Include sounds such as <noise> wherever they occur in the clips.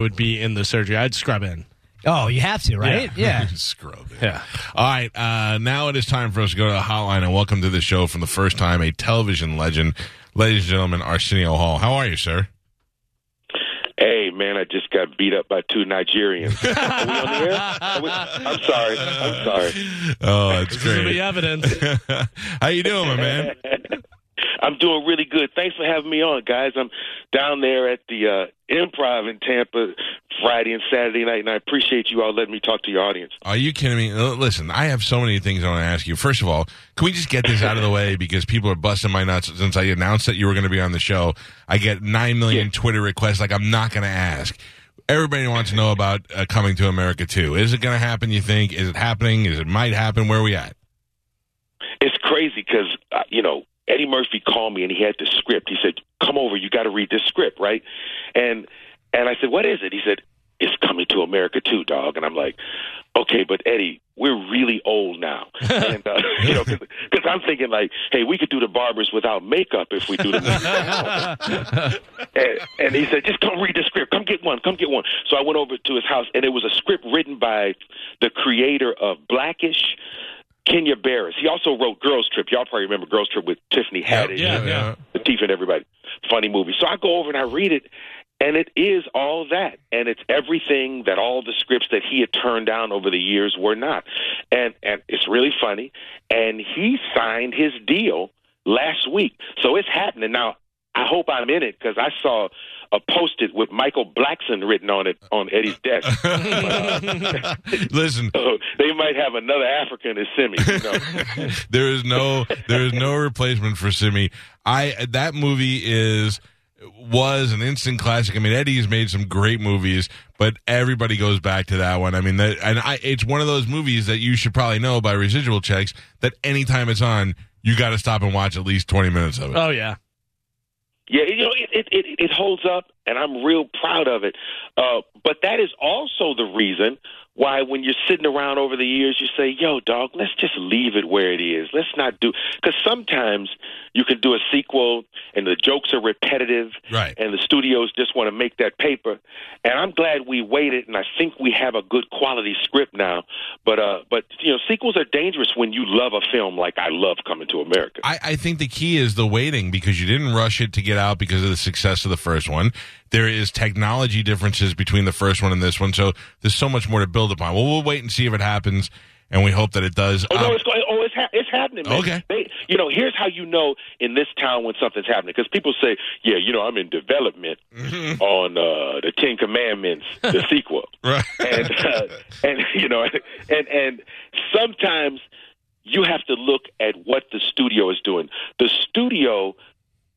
would be in the surgery. I'd scrub in. Oh, you have to, right? <laughs> Yeah. Scrub it. Yeah. All right. Uh, now it is time for us to go to the hotline and welcome to the show from the first time a television legend, ladies and gentlemen, Arsenio Hall. How are you, sir? Hey, man, I just got beat up by two Nigerians. <laughs> Are we on the air? We- I'm sorry. I'm sorry. Oh, that's This will be evidence. <laughs> How you doing, my man? I'm doing really good. Thanks for having me on, guys. I'm down there at the uh, Improv in Tampa Friday and Saturday night, and I appreciate you all letting me talk to your audience. Are you kidding me? Listen, I have so many things I want to ask you. First of all, can we just get this out of the way <laughs> because people are busting my nuts since I announced that you were going to be on the show. I get nine million Yeah. Twitter requests. Like I'm not going to ask. Everybody wants to know about uh, coming to America two. Is it going to happen? You think? Is it happening? Is it might happen? Where are we at? It's crazy because, uh, you know, Eddie Murphy called me and he had the script. He said, "Come over, you got to read this script, right?" And and I said, "What is it?" He said, "It's coming to America two, dog." And I'm like, "Okay, but Eddie, we're really old now." <laughs> and uh, you know, because I'm thinking like, "Hey, we could do the barbers without makeup if we do the <laughs> and, and he said, "Just come read the script. Come get one. Come get one." So I went over to his house, and it was a script written by the creator of Blackish. Kenya Barris. He also wrote Girls Trip. Y'all probably remember Girls Trip with Tiffany Haddish, yeah, yeah. Latifah, and everybody. Funny movie. So I go over and I read it, and it is all that, and it's everything that all the scripts that he had turned down over the years were not, and and it's really funny. And he signed his deal last week, so it's happening now. I hope I'm in it because I saw a post-it with Michael Blackson written on it on Eddie's desk. <laughs> Listen, So they might have another African as Semmi. You know? <laughs> there is no there is no replacement for Semmi. I that movie is was an instant classic. I mean, Eddie's made some great movies, but everybody goes back to that one. I mean, that, and I, it's one of those movies that you should probably know by residual checks that anytime it's on, you got to stop and watch at least twenty minutes of it. Oh yeah. Yeah, you know, it, it, it, it holds up, and I'm real proud of it. Uh, but that is also the reason why, when you're sitting around over the years, you say, "Yo, dog, let's just leave it where it is. Let's not do." Because sometimes you can do a sequel, and the jokes are repetitive, Right. and the studios just want to make that paper. And I'm glad we waited, and I think we have a good quality script now. But, uh, but you know, sequels are dangerous when you love a film like I love Coming to America. I, I think the key is the waiting because you didn't rush it to get out because of the success of the first one. There is technology differences between the first one and this one, so there's so much more to build upon. Well, we'll wait and see if it happens, and we hope that it does. Oh no, Um, it's going. Oh, it's ha- it's happening. Man. Okay. They, you know, here's how you know in this town when something's happening because people say, "Yeah, you know, I'm in development on uh, the Ten Commandments, the <laughs> sequel," right. and uh, and you know, <laughs> and and sometimes you have to look at what the studio is doing. The studio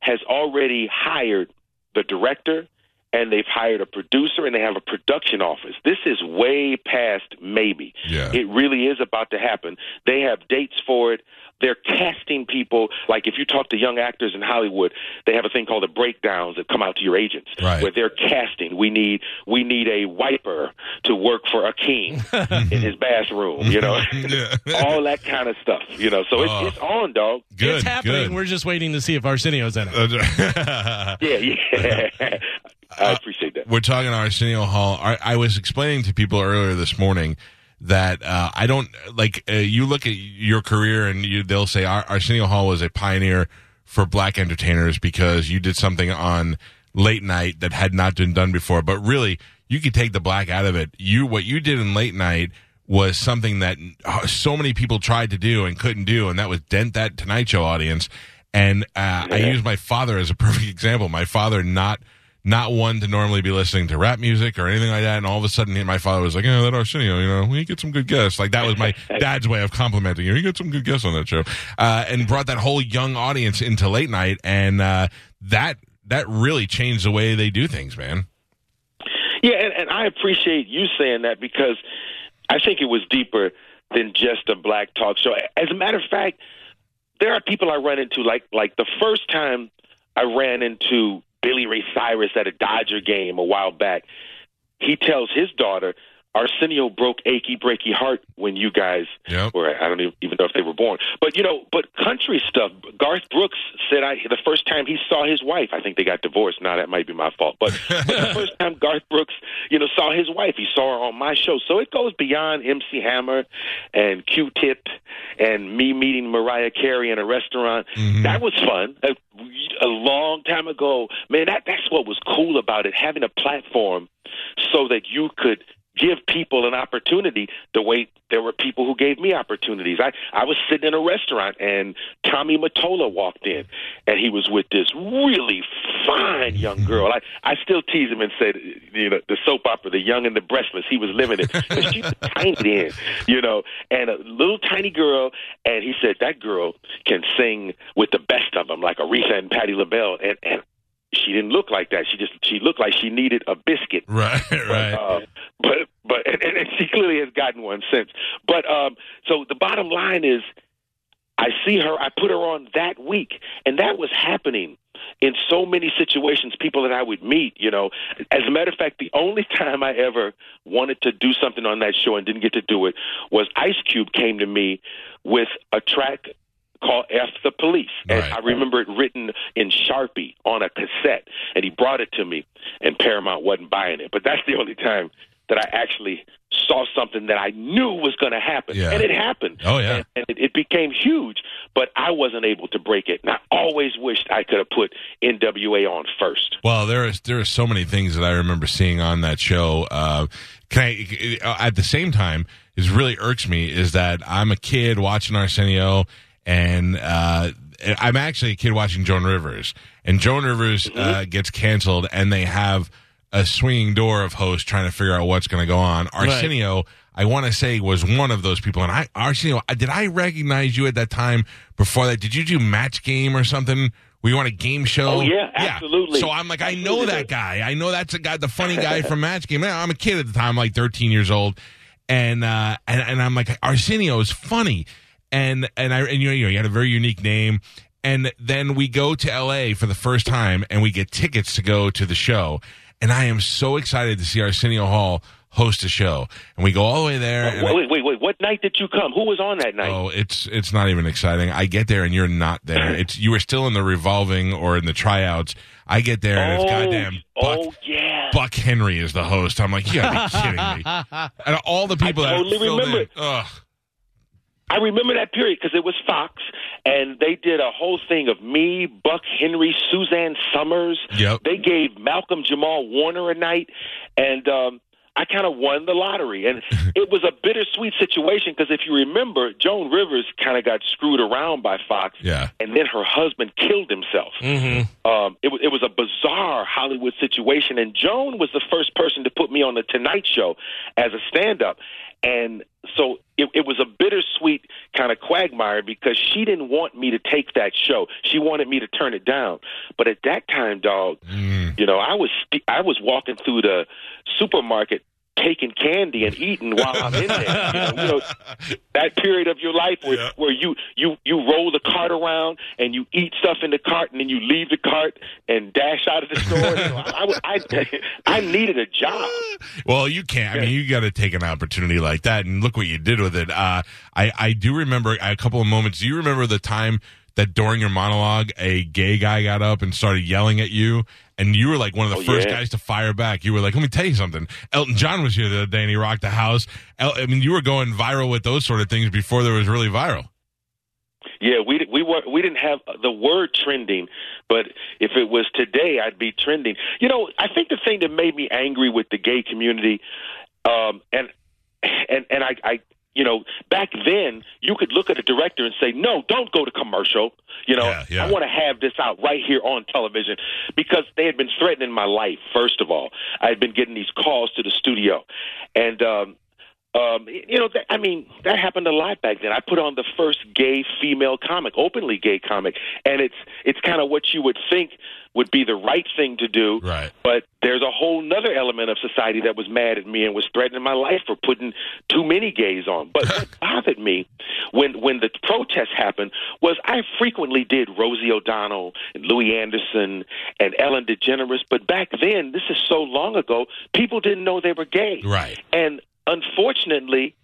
has already hired the director and they've hired a producer and they have a production office. This is way past maybe. Yeah. It really is about to happen. They have dates for it. They're casting people. Like if you talk to young actors in Hollywood, they have a thing called the breakdowns that come out to your agents, Right. where they're casting. We need we need a wiper to work for a king <laughs> in his bathroom. You know, <laughs> <laughs> all that kind of stuff. You know, so it's, Oh. it's on, dog. Good. it's happening. Good. We're just waiting to see if Arsenio's in it. Yeah, yeah. I appreciate that. We're talking to Arsenio Hall. I, I was explaining to people earlier this morning that uh, I don't like. Uh, you look at your career, and you, they'll say Ar- Arsenio Hall was a pioneer for black entertainers because you did something on late night that had not been done before. But really, you could take the black out of it. You what you did in late night was something that uh, so many people tried to do and couldn't do, and that was dent that Tonight Show audience. And uh, I use my father as a perfect <laughs> example. My father not not one to normally be listening to rap music or anything like that. And all of a sudden, my father was like, "Oh, that Arsenio, you know, he get some good guests." Like that was my <laughs> dad's way of complimenting you. He get some good guests on that show, uh, and brought that whole young audience into late night, and uh, that that really changed the way they do things, man. Yeah, and, and I appreciate you saying that because I think it was deeper than just a black talk show. As a matter of fact, there are people I run into like like the first time I ran into Billy Ray Cyrus at a Dodger game a while back. He tells his daughter, Arsenio broke Achy Breaky Heart when you guys Yep. were, I don't even know if they were born. But, you know, but country stuff, Garth Brooks said I the first time he saw his wife, I think they got divorced. Now that might be my fault. But, but the <laughs> first time Garth Brooks, you know, saw his wife, he saw her on my show. So it goes beyond MC Hammer and Q-Tip and me meeting Mariah Carey in a restaurant. Mm-hmm. That was fun. A, a long time ago, man. That that's what was cool about it, having a platform so that you could give people an opportunity the way there were people who gave me opportunities. I, I was sitting in a restaurant and Tommy Mottola walked in and he was with this really fine young <laughs> girl. I, I still tease him and say, you know, the soap opera, The Young and the Breathless, he was living it. <laughs> But she was tiny then, you know, and a little tiny girl. And he said, that girl can sing with the best of them, like Aretha and Patti LaBelle. And, and she didn't look like that. She just she looked like she needed a biscuit. <laughs> Right, right. Uh, but but and, and she clearly has gotten one since. But um, so the bottom line is, I see her. I put her on that week, and that was happening in so many situations. People that I would meet, you know. As a matter of fact, the only <laughs> time I ever wanted to do something on that show and didn't get to do it was Ice Cube came to me with a track called F the Police. And Right. I remember it written in Sharpie on a cassette. And he brought it to me, and Paramount wasn't buying it. But that's the only time that I actually saw something that I knew was going to happen. Yeah. And it happened. Oh, yeah. And, and it, it became huge, but I wasn't able to break it. And I always wished I could have put NWA on first. Well, there is there are so many things that I remember seeing on that show. Uh, can I, at the same time, is really irks me is that I'm a kid watching Arsenio, and uh, I'm actually a kid watching Joan Rivers, and Joan Rivers uh, gets canceled, and they have a swinging door of hosts trying to figure out what's going to go on. Arsenio. I want to say was one of those people, and I Arsenio. Did I recognize you at that time before that? Did you do Match Game or something? We you on a game show? Oh, yeah, absolutely. So I'm like, I know that guy. I know that's a guy, the funny guy <laughs> from Match Game. I'm a kid at the time, like 13 years old, and uh, and and I'm like, Arsenio is funny, and and I and you know, you had a very unique name. And then we go to LA for the first time, and we get tickets to go to the show. And I am so excited to see Arsenio Hall host a show. And we go all the way there. I- Wait, wait, wait. What night did you come? Who was on that night? Oh, it's it's not even exciting. I get there and you're not there. It's you were still in the revolving or in the tryouts. I get there and it's oh, goddamn oh, Buck, oh yeah. Buck Henry is the host. I'm like, you gotta be kidding me. <laughs> And all the people I totally that filled remember in, ugh. I remember that period because it was Fox, and they did a whole thing of me, Buck Henry, Suzanne Somers. Yep. They gave Malcolm Jamal Warner a night, and um, I kind of won the lottery. And <laughs> it was a bittersweet situation because if you remember, Joan Rivers kind of got screwed around by Fox, Yeah. and then her husband killed himself. Mm-hmm. Um, it, it was a bizarre Hollywood situation, and Joan was the first person to put me on the Tonight Show as a stand-up, and so it, it was a bittersweet kind of quagmire because she didn't want me to take that show. She wanted me to turn it down, but at that time, dog, Mm. you know, I was st- I was walking through the supermarket taking candy and eating while I'm in there. You know, you know that period of your life where, Yeah. where you, you, you roll the cart around and you eat stuff in the cart and then you leave the cart and dash out of the store. I, was- I, I needed a job. Well, you can't. I mean, you got to take an opportunity like that, and look what you did with it. Uh, I I do remember a couple of moments. Do you remember the time that during your monologue, a gay guy got up and started yelling at you, and you were like one of the Oh, first yeah. guys to fire back? You were like, "Let me tell you something." Elton John was here the other day, and he rocked the house. El- I mean, you were going viral with those sort of things before there was really viral. Yeah, we we were we didn't have the word trending, but if it was today, I'd be trending. You know, I think the thing that made me angry with the gay community, um, and and and I, I you know, back then you could look at a director and say, "No, don't go to commercial." You know, Yeah, yeah. I want to have this out right here on television because they had been threatening my life. First of all, I had been getting these calls to the studio, and um, um, you know, that, I mean, that happened a lot back then. I put on the first gay female comic, openly gay comic, and it's it's kind of what you would think would be the right thing to do. Right. But there's a whole nother element of society that was mad at me and was threatening my life for putting too many gays on. But what <laughs> bothered me when when the protests happened was I frequently did Rosie O'Donnell and Louie Anderson and Ellen DeGeneres. But back then, this is so long ago, people didn't know they were gay. Right. And unfortunately,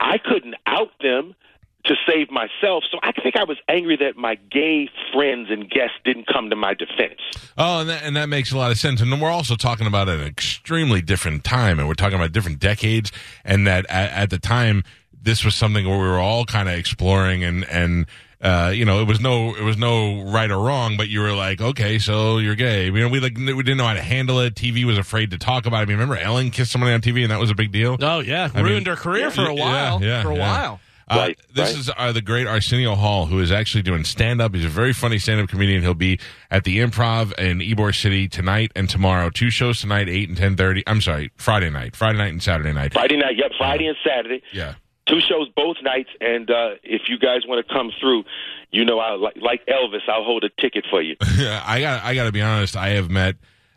I couldn't out them to save myself. So I think I was angry that my gay friends and guests didn't come to my defense. Oh, and that, and that makes a lot of sense. And then we're also talking about an extremely different time, and we're talking about different decades. And that at, at the time, this was something where we were all kind of exploring, and and uh, you know, it was no it was no right or wrong, but you were like, okay, so you're gay. You know, we like we didn't know how to handle it. TV was afraid to talk about it. I mean, remember Ellen kissed somebody on TV, and that was a big deal. Oh yeah, I ruined mean- her career for a Yeah, while. yeah, for a yeah. while. Uh, Right, this right. is uh, the great Arsenio Hall, who is actually doing stand up. He's a very funny stand up comedian. He'll be at the Improv in Ybor City tonight and tomorrow. Two shows tonight, eight and ten thirty. I'm sorry, Friday night, Friday night and Saturday night. Friday night, yep, Friday and Saturday. Yeah. Two shows both nights, and uh, if you guys want to come through, you know, I like, like Elvis, I'll hold a ticket for you. <laughs> I got I got to be honest. I have met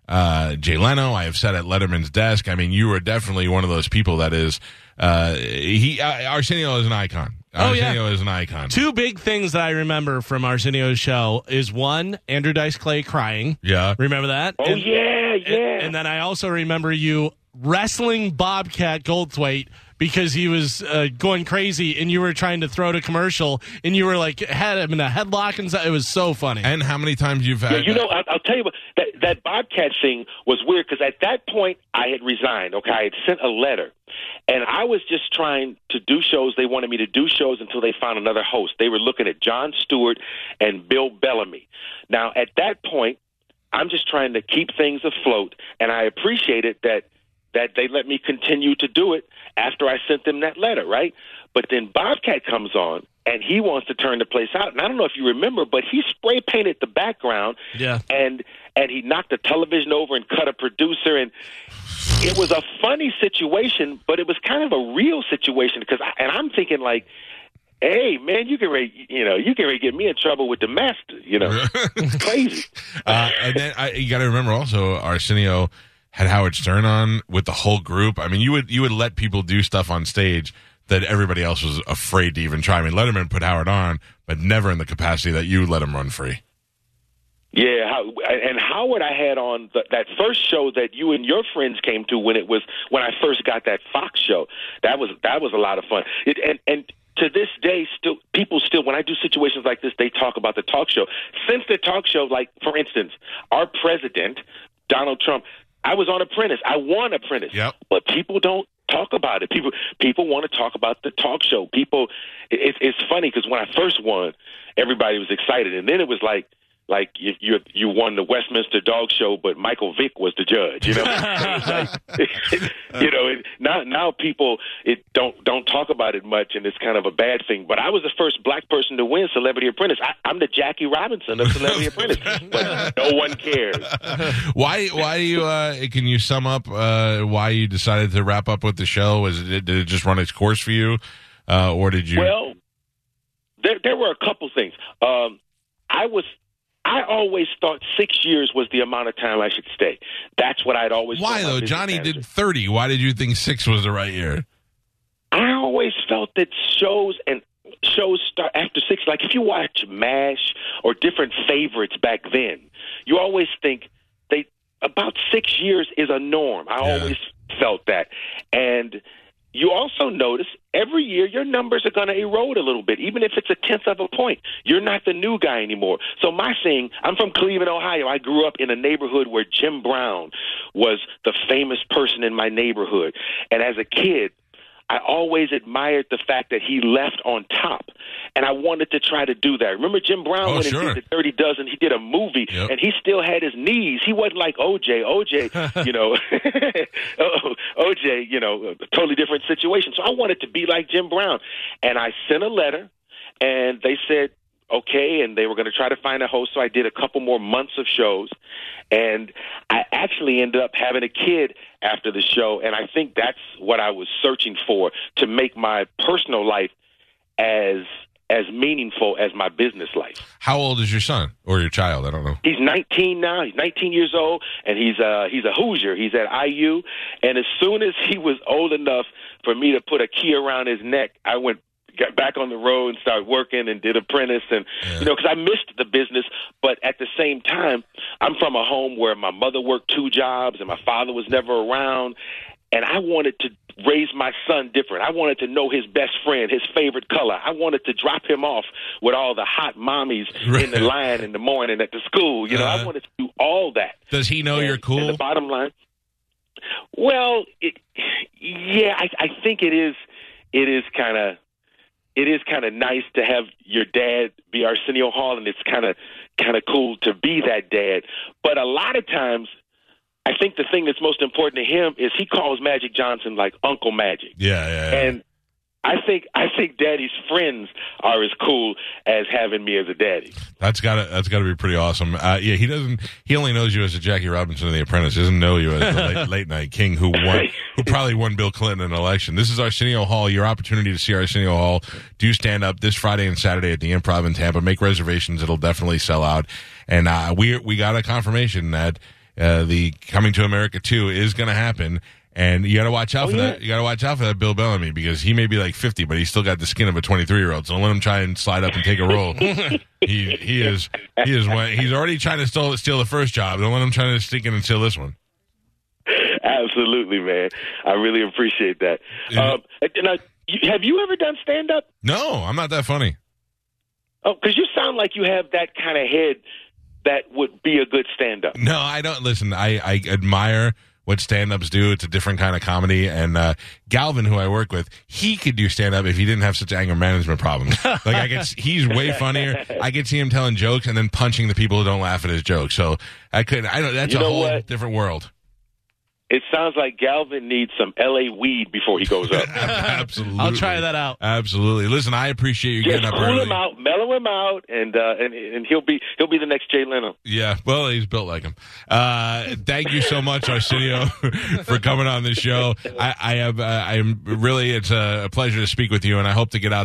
uh, Jay Leno. I have sat at Letterman's desk. I mean, you are definitely one of those people that is. Uh, he uh, Arsenio is an icon. Oh, yeah. Arsenio is an icon. Two big things that I remember from Arsenio's show is one, Andrew Dice Clay crying. Yeah. Remember that? Oh And- yeah, and- yeah. And, then I also remember you wrestling Bobcat Goldthwait because he was uh, going crazy and you were trying to throw to commercial and you were like had him in a headlock and. It was so funny. And how many times you've Yeah, had? you know, I, I'll tell you what that that Bobcat thing was weird because at that point I had resigned. Okay, I had sent a letter, and I was just trying to do shows. They wanted me to do shows until they found another host. They were looking at Jon Stewart and Bill Bellamy. Now, at that point, I'm just trying to keep things afloat, and I appreciated that that they let me continue to do it after I sent them that letter, right? But then Bobcat comes on and he wants to turn the place out. And I don't know if you remember, but he spray painted the background Yeah. and and he knocked the television over and cut a producer and it was a funny situation, but it was kind of a real situation because I, and I'm thinking like Hey man, you can ready, you know, you can ready get me in trouble with the master, you know. <laughs> it's crazy. Uh, and then I, you got to remember also Arsenio had Howard Stern on with the whole group. I mean, you would you would let people do stuff on stage that everybody else was afraid to even try. I mean, Letterman put Howard on, but never in the capacity that you let him run free. Yeah, and Howard, I had on the, that first show that you and your friends came to when it was when I first got that Fox show. That was that was a lot of fun. It, and and to this day, still people still when I do situations like this, they talk about the talk show. Since the talk show, like for instance, our president Donald Trump, I was on Apprentice. I won Apprentice. Yep. But people don't talk about it. People people want to talk about the talk show. People, it, it's it's funny because when I first won, everybody was excited, and then it was like like you you you won the Westminster Dog Show, but Michael Vick was the judge. You know, like- <laughs> <laughs> you know. It, now now people it don't don't talk about it much, and it's kind of a bad thing. But I was the first black person to win Celebrity Apprentice. I, I'm the Jackie Robinson of Celebrity <laughs> Apprentice, but no one cares. Why? Why do you? Uh, can you sum up uh, why you decided to wrap up with the show? Was it did it just run its course for you, uh, or did you? Well, there there were a couple things. Um, I was. I always thought six years was the amount of time I should stay. That's what I'd always. why though? Johnny manager. did thirty. Why did you think six was the right year? I always felt that shows and shows start after six. Like if you watch MASH or different favorites back then, you always think they about six years is a norm. I Yeah. always felt that, and you also notice every year your numbers are going to erode a little bit, even if it's a tenth of a point. You're not the new guy anymore. So my thing, I'm from Cleveland, Ohio. I grew up in a neighborhood where Jim Brown was the famous person in my neighborhood, and as a kid. I always admired the fact that he left on top, and I wanted to try to do that. Remember Jim Brown Oh, when sure. he did the Dirty Dozen? He did a movie, Yep. and he still had his knees. He wasn't like OJ. OJ, <laughs> you know, <laughs> OJ, you know, a totally different situation. So I wanted to be like Jim Brown, and I sent a letter, and they said okay, and they were going to try to find a host. So I did a couple more months of shows, and I actually ended up having a kid after the show, and I think that's what I was searching for to make my personal life as as meaningful as my business life. How old is your son or your child? I don't know. He's 19 now. He's 19 years old, and he's uh he's a Hoosier. He's at IU, and as soon as he was old enough for me to put a key around his neck, I went got back on the road and started working and did apprentice and you know because I missed the business, but at the same time, I'm from a home where my mother worked two jobs and my father was never around, and I wanted to raise my son different. I wanted to know his best friend, his favorite color. I wanted to drop him off with all the hot mommies in the line in the morning at the school. You know, Uh-huh. I wanted to do all that. Does he know And- you're cool? the bottom line, well, it, yeah, I, I think it is. It is kind of. It is kind of nice to have your dad be Arsenio Hall, and it's kind of kind of cool to be that dad. But a lot of times, I think the thing that's most important to him is he calls Magic Johnson like Uncle Magic, Yeah, yeah. yeah. and I think I think Daddy's friends are as cool as having me as a daddy. That's got to that's got to be pretty awesome. Uh, yeah, he doesn't. He only knows you as a Jackie Robinson of The Apprentice. He doesn't know you as the late, <laughs> late night king who won, who probably won Bill Clinton an election. This is Arsenio Hall. Your opportunity to see Arsenio Hall. Do stand up this Friday and Saturday at the Improv in Tampa. Make reservations. It'll definitely sell out. And uh, we we got a confirmation that uh, the Coming to America two is going to happen. And you got to watch out for yeah. that. You got to watch out for that Bill Bellamy because he may be like fifty, but he's still got the skin of a twenty-three year old. So don't let him try and slide up and take a role. <laughs> he he is he is one. He's already trying to steal steal the first job. Don't let him try to sneak in and steal this one. Absolutely, man. I really appreciate that. Yeah. Um, now, have you ever done stand up? No, I'm not that funny. Oh, because you sound like you have that kind of head that would be a good stand up. No, I don't. Listen, I I admire what stand-ups do. It's a different kind of comedy. And uh, Galvin, who I work with, he could do stand-up if he didn't have such anger management problems. <laughs> like I get, he's way funnier. I could see him telling jokes and then punching the people who don't laugh at his jokes. So I couldn't. I don't. That's You a whole what? different world. It sounds like Galvin needs some L.A. weed before he goes up. <laughs> Absolutely. I'll try that out. Absolutely. Listen, I appreciate you Just getting up cool early. him out, mellow him out, and uh, and and he'll be he'll be the next Jay Leno. Yeah, well, he's built like him. Uh, thank you so much, Arsenio, <laughs> for coming on this show. I, I have, uh, I'm really, it's a, a pleasure to speak with you, and I hope to get out.